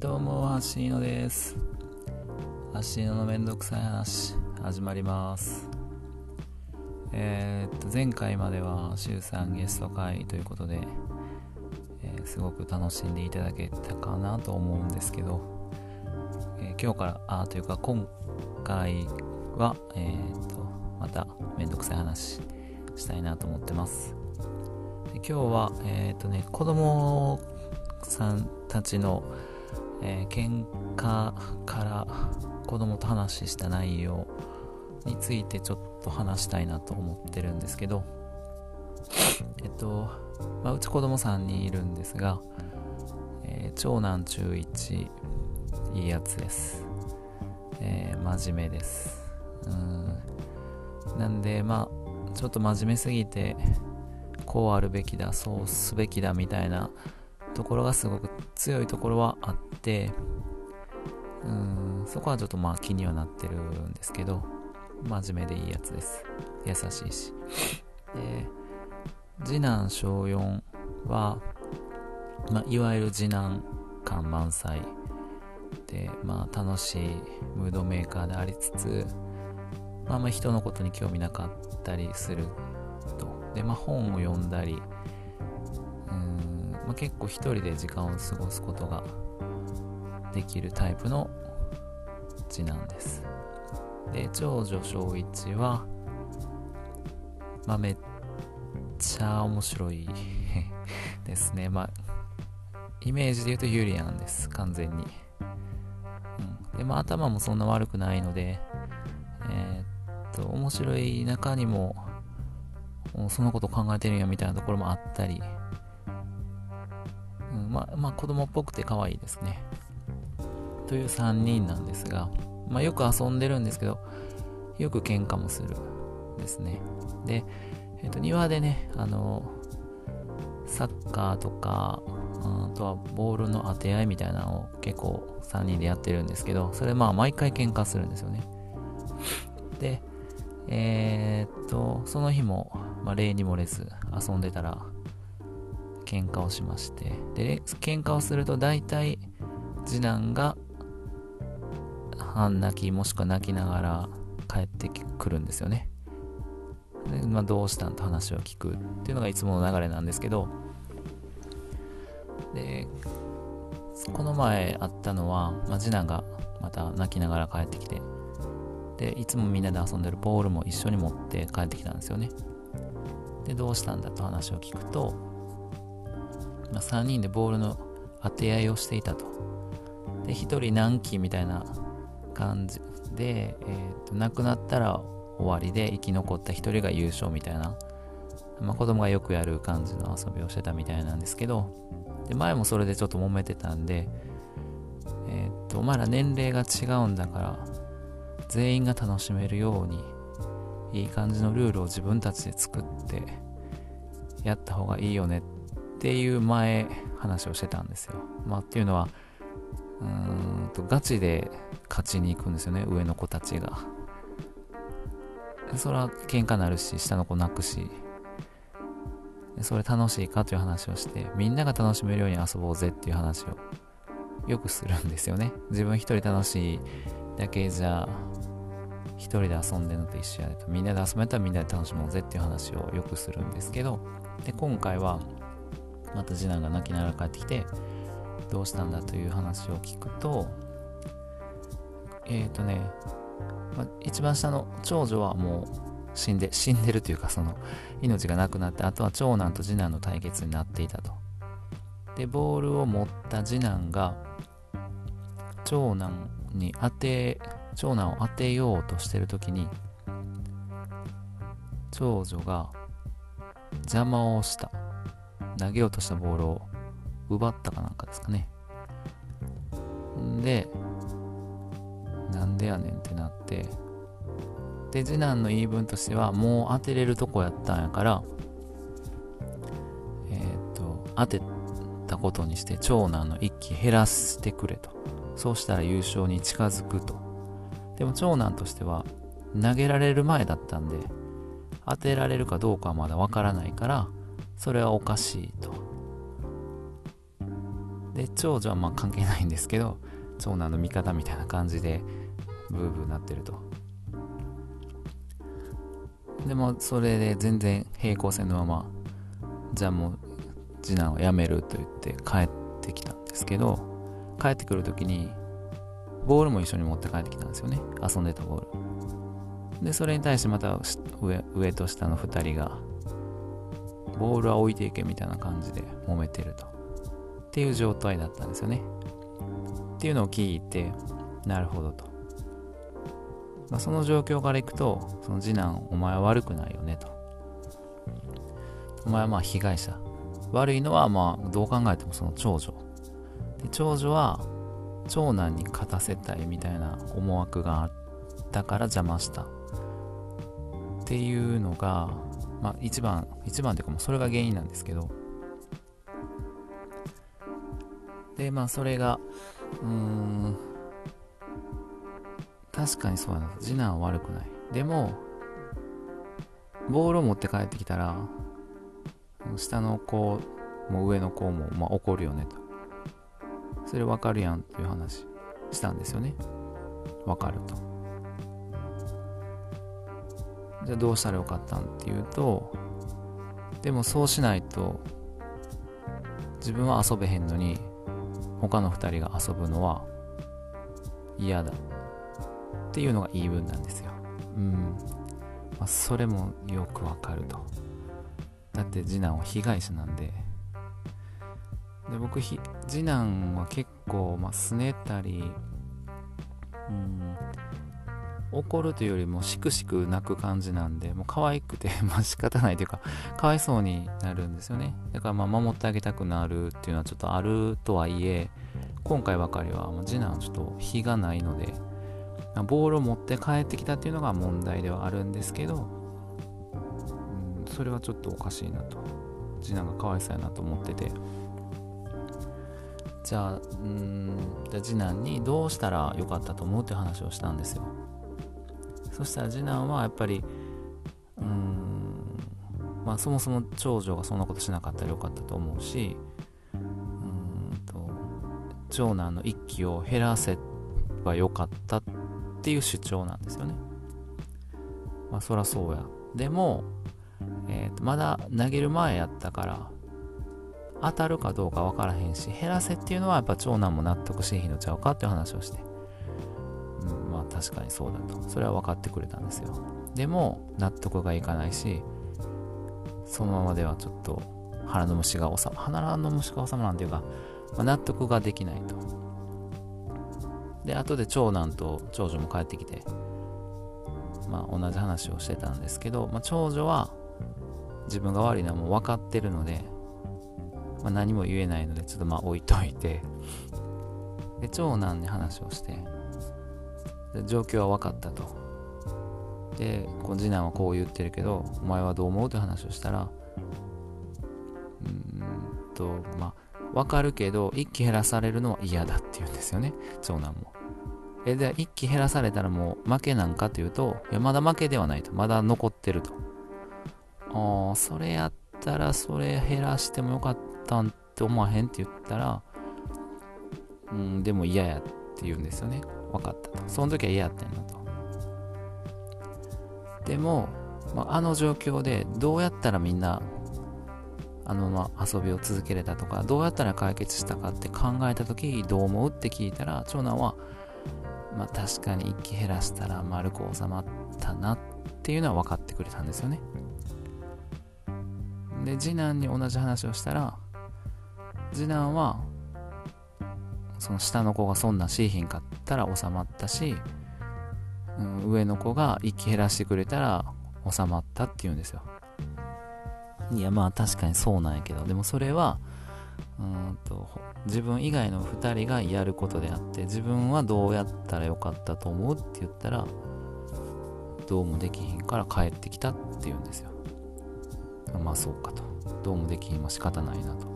どうも、ハシーノです。ハシーノのめんどくさい話、始まります。えー、っと、前回までは、週3ゲスト会ということで、えー、すごく楽しんでいただけたかなと思うんですけど、えー、今日から、あ、というか、今回は、えっと、また、めんどくさい話、したいなと思ってます。で今日は、えっとね、子供さんたちの、えー、喧嘩から子供と話した内容についてちょっと話したいなと思ってるんですけど、えっと、まあ、うち子供3人いるんですが、えー、長男中1、いいやつです。えー、真面目です。うん。なんで、まあ、ちょっと真面目すぎて、こうあるべきだ、そうすべきだみたいなところがすごく強いところはあってうんそこはちょっとまあ気にはなってるんですけど真面目でいいやつです。優しいし。で次男小4は、まあ、いわゆる次男感満載。で、まあ、楽しいムードメーカーでありつつ、まあ、あんまり人のことに興味なかったりすると。で、まあ、本を読んだりまあ、結構一人で時間を過ごすことができるタイプの次男です。で、長女小1は、まあ、めっちゃ面白い ですね。まあ、イメージで言うとユリアンです、完全に。うん、で、まあ、頭もそんな悪くないので、えー、っと、面白い中にも、そのこと考えてるんやみたいなところもあったり、まあ、まあ、子供っぽくて可愛いですね。という3人なんですが、まあ、よく遊んでるんですけど、よく喧嘩もするですね。で、えっ、と、庭でね、あの、サッカーとか、あとはボールの当て合いみたいなのを結構3人でやってるんですけど、それまあ毎回喧嘩するんですよね。で、えー、っと、その日も、まあ、例に漏れず遊んでたら、喧嘩をしまして。で喧嘩をすると大体次男が半泣きもしくは泣きながら帰ってくるんですよね。で、まあ、どうしたんと話を聞くっていうのがいつもの流れなんですけど。でこの前あったのは、まあ、次男がまた泣きながら帰ってきて。でいつもみんなで遊んでるボールも一緒に持って帰ってきたんですよね。でどうしたんだと話を聞くとまあ、3人でボールの当て合いをしていたと。で、1人何期みたいな感じ。で、えー、と亡くなったら終わりで生き残った1人が優勝みたいな、まあ、子供がよくやる感じの遊びをしてたみたいなんですけど、で前もそれでちょっと揉めてたんで、えっ、ー、と、お前ら年齢が違うんだから、全員が楽しめるように、いい感じのルールを自分たちで作ってやった方がいいよねっっていう前話をしてたんですよ。まあっていうのは、うーんとガチで勝ちに行くんですよね、上の子たちが。それは喧嘩なるし、下の子泣くし、それ楽しいかという話をして、みんなが楽しめるように遊ぼうぜっていう話をよくするんですよね。自分一人楽しいだけじゃ、一人で遊んでるのと一緒やでと、みんなで遊べたらみんなで楽しもうぜっていう話をよくするんですけど、で、今回は、また次男が泣きながら帰ってきてどうしたんだという話を聞くとえっ、ー、とね、ま、一番下の長女はもう死んで死んでるというかその命がなくなってあとは長男と次男の対決になっていたと。でボールを持った次男が長男に当て長男を当てようとしてる時に長女が邪魔をした。投げようとしたボールを奪ったかなんかですかね。んで、なんでやねんってなって、で、次男の言い分としては、もう当てれるとこやったんやから、えっ、と、当てたことにして長男の一気減らしてくれと。そうしたら優勝に近づくと。でも長男としては、投げられる前だったんで、当てられるかどうかはまだわからないから、それはおかしいと。で長女はまあ関係ないんですけど長男の味方みたいな感じでブーブーなってると。でもそれで全然平行線のままじゃあもう次男は辞めると言って帰ってきたんですけど帰ってくる時にボールも一緒に持って帰ってきたんですよね。遊んでたボール。でそれに対してまた上上と下の2人がボールは置いていけみたいな感じで揉めてると。っていう状態だったんですよね。っていうのを聞いてなるほどと、まあ、その状況からいくとその次男お前は悪くないよねと。お前はまあ被害者。悪いのはまあどう考えてもその長女。で長女は長男に勝たせたいみたいな思惑があったから邪魔した。っていうのがまあ一番一番というかもうそれが原因なんですけど。でまあそれがうーん確かにそうやな。次男は悪くない。でもボールを持って帰ってきたら下の子も上の子も、まあ、怒るよねと。それ分かるやんっていう話したんですよね。分かると。じゃあどうしたらよかったんっていうとでもそうしないと自分は遊べへんのに他の2人が遊ぶのは嫌だっていうのが言い分なんですよ。うん。まあ、それもよくわかると。だって次男は被害者なんで。で僕次男は結構、まあ、拗ねたりうん怒るというよりもしくしく泣く感じなんでもう可愛くて まあ仕方ないというかかわいそうになるんですよね。だからまあ守ってあげたくなるっていうのはちょっとあるとはいえ今回ばかりは次男ちょっと非がないのでボールを持って帰ってきたっていうのが問題ではあるんですけど、うん、それはちょっとおかしいなと。次男がかわいそうやなと思ってて。じゃあうんじゃあ次男にどうしたらよかったと思うって話をしたんですよ。そしたら次男はやっぱりうーんまあそもそも長女がそんなことしなかったらよかったと思うしうんと長男の一気を減らせばよかったっていう主張なんですよね。まあそらそうや。でも、えー、とまだ投げる前やったから当たるかどうか分からへんし減らせっていうのはやっぱ長男も納得しへんのちゃうかっていう話をして。確かにそうだと。それは分かってくれたんですよ。でも納得がいかないしそのままではちょっと腹の虫が収ま腹の虫が収まらんというか、まあ、納得ができないと。で後で長男と長女も帰ってきてまあ同じ話をしてたんですけど、まあ、長女は自分が悪いのはもう分かってるので、まあ、何も言えないのでちょっとまあ置いといて。で長男に話をして状況は分かったと。でこの次男はこう言ってるけどお前はどう思うって話をしたらうんとまあ分かるけど一気減らされるのは嫌だって言うんですよね長男も。えで一気減らされたらもう負けなんかというといやまだ負けではないと。まだ残ってると。ああそれやったらそれ減らしてもよかったんって思わへんって言ったらうんでも嫌やって言うんですよね。分かったと。その時は嫌やったんやと。でも、まあ、あの状況でどうやったらみんなあのまま遊びを続けれたとかどうやったら解決したかって考えた時どう思うって聞いたら長男はまあ確かに一気減らしたら丸く収まったなっていうのは分かってくれたんですよね。で次男に同じ話をしたら次男はその下の子がそんなしいひんかったら収まったし、うん、上の子が息減らしてくれたら収まったっていうんですよ。いやまあ確かにそうなんやけどでもそれはうんと自分以外の2人がやることであって自分はどうやったらよかったと思うって言ったらどうもできひんから帰ってきたって言うんですよ。まあそうかと。どうもできひんは仕方ないなと。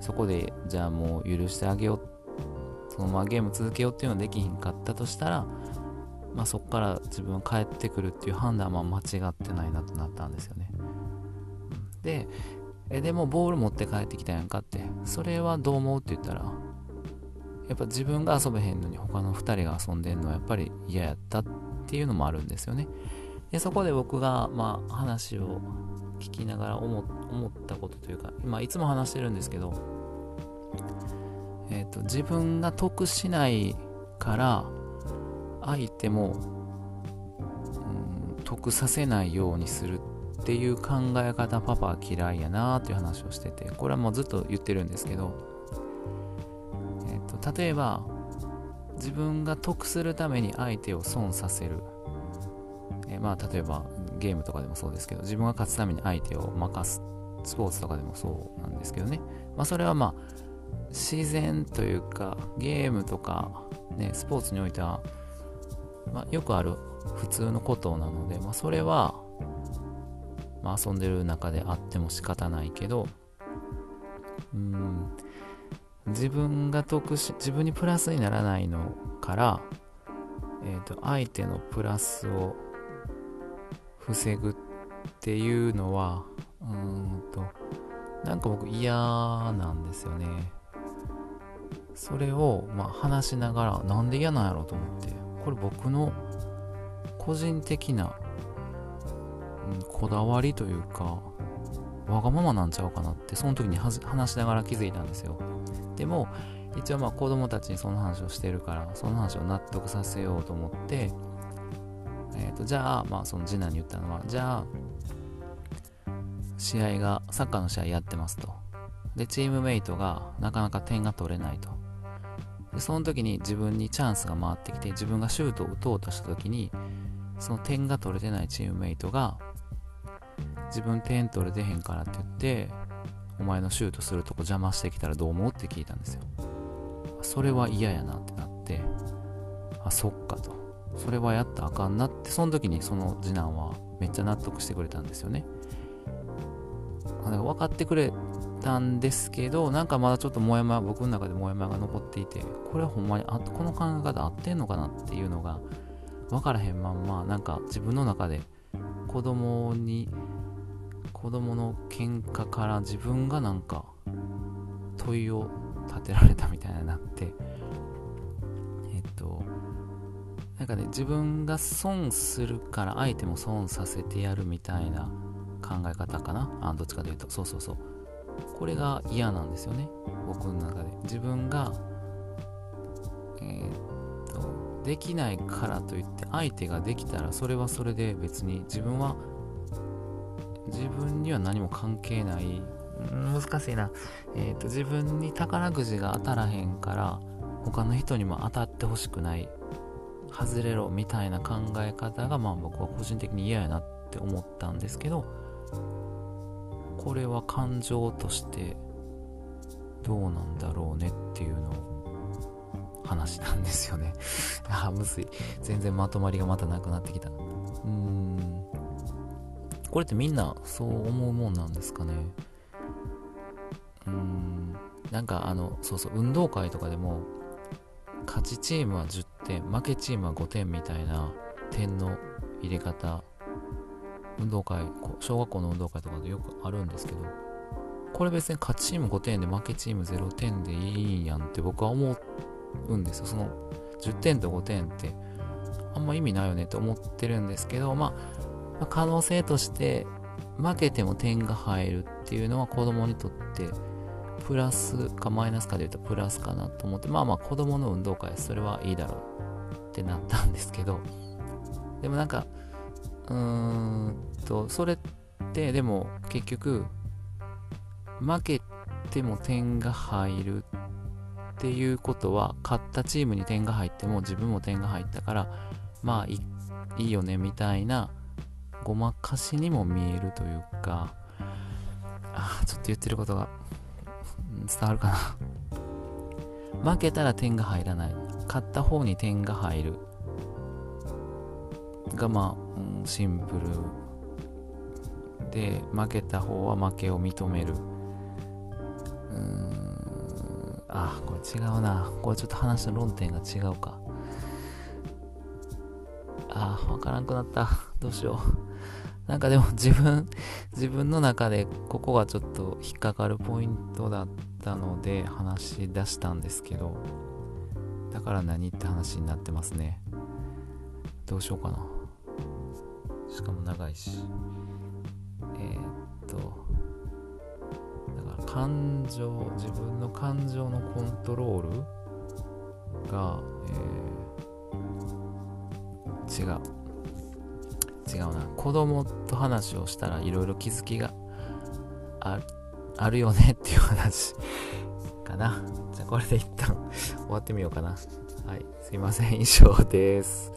そこでじゃあもう許してあげようそのままゲーム続けようっていうのはできひんかったとしたら、まあ、そこから自分帰ってくるっていう判断は間違ってないなとなったんですよね。で、えでもボール持って帰ってきたやんかって、それはどう思うって言ったら、やっぱ自分が遊べへんのに他の2人が遊んでんのはやっぱり嫌やったっていうのもあるんですよね。でそこで僕が、まあ、話を聞きながら思ったことというか、まあ、いつも話してるんですけど、と、自分が得しないから相手も、うん、得させないようにするっていう考え方パパは嫌いやなっていう話をしててこれはもうずっと言ってるんですけど、えーと、例えば自分が得するために相手を損させる、え、まあ例えばゲームとかでもそうですけど自分が勝つために相手を任す。スポーツとかでもそうなんですけどね。まあそれはまあ自然というかゲームとかねスポーツにおいては、まあ、よくある普通のことなので、まあ、それは、まあ、遊んでる中であっても仕方ないけどうん自分が得し自分にプラスにならないのから、えーと相手のプラスを防ぐっていうのはうんとなんか僕嫌なんですよね。それをまあ話しながらなんで嫌なんやろうと思って。これ僕の個人的な、うん、こだわりというかわがままなんちゃうかなってその時に話しながら気づいたんですよ。でも一応まあ子供たちにその話をしてるからその話を納得させようと思ってえーと、じゃあ、まあ、その次男に言ったのはじゃあ試合がサッカーの試合やってますと。でチームメイトがなかなか点が取れないと。でその時に自分にチャンスが回ってきて自分がシュートを打とうとした時にその点が取れてないチームメイトが自分点取れてへんからって言ってお前のシュートするとこ邪魔してきたらどう思うって聞いたんですよ。それは嫌やなってなってあそっかと。それはやったらあかんなってその時にその次男はめっちゃ納得してくれたんですよね。分かってくれたんですけどなんかまだちょっともやもや僕の中でもやもやが残っていてこれはほんまにあこの考え方合ってんのかなっていうのが分からへんまんまなんか自分の中で子供に子供の喧嘩から自分がなんか問いを立てられたみたいになってえっとなんかね自分が損するから相手も損させてやるみたいな考え方かな。あどっちかというと。そうそうそう。これが嫌なんですよね。僕の中で。自分がえー、っとできないからといって相手ができたらそれはそれで別に自分は自分には何も関係ない。難しいな、えーと、と自分に宝くじが当たらへんから他の人にも当たってほしくない。外れろみたいな考え方がまあ僕は個人的に嫌やなって思ったんですけどこれは感情としてどうなんだろうねっていうのを話なんですよね。ああむずい。全然まとまりがまたなくなってきた。うーん。これってみんなそう思うもんなんですかね？うーん。なんかあのそうそう運動会とかでも勝ちチームは10点負けチームは5点みたいな点の入れ方運動会小学校の運動会とかでよくあるんですけどこれ別に勝ちチーム5点で負けチーム0点でいいやんって僕は思うんですよ。その10点と5点ってあんま意味ないよねって思ってるんですけど、まあ、可能性として負けても点が入るっていうのは子供にとってプラスかマイナスかで言うとプラスかなと思って、まあまあ子供の運動会、それはいいだろうってなったんですけど、でもなんか、うーんと、それってでも結局、負けても点が入るっていうことは、勝ったチームに点が入っても自分も点が入ったから、まあいいよねみたいなごまかしにも見えるというか、あちょっと言ってることが伝わるかな。負けたら点が入らない。勝った方に点が入る。がまあ、シンプルで負けた方は負けを認める。うーんあこれ違うな。これちょっと話の論点が違うか。あわからんくなった。どうしよう。なんかでも自分、自分の中でここがちょっと引っかかるポイントだったので話し出したんですけど、だから何って話になってますね。どうしようかな。しかも長いし。えー、っとだから感情自分の感情のコントロールが、えー、違う。違うな。子供と話をしたらいろいろ気づきがああるよねっていう話かな。じゃあこれで一旦終わってみようかな。はい。すいません。以上です。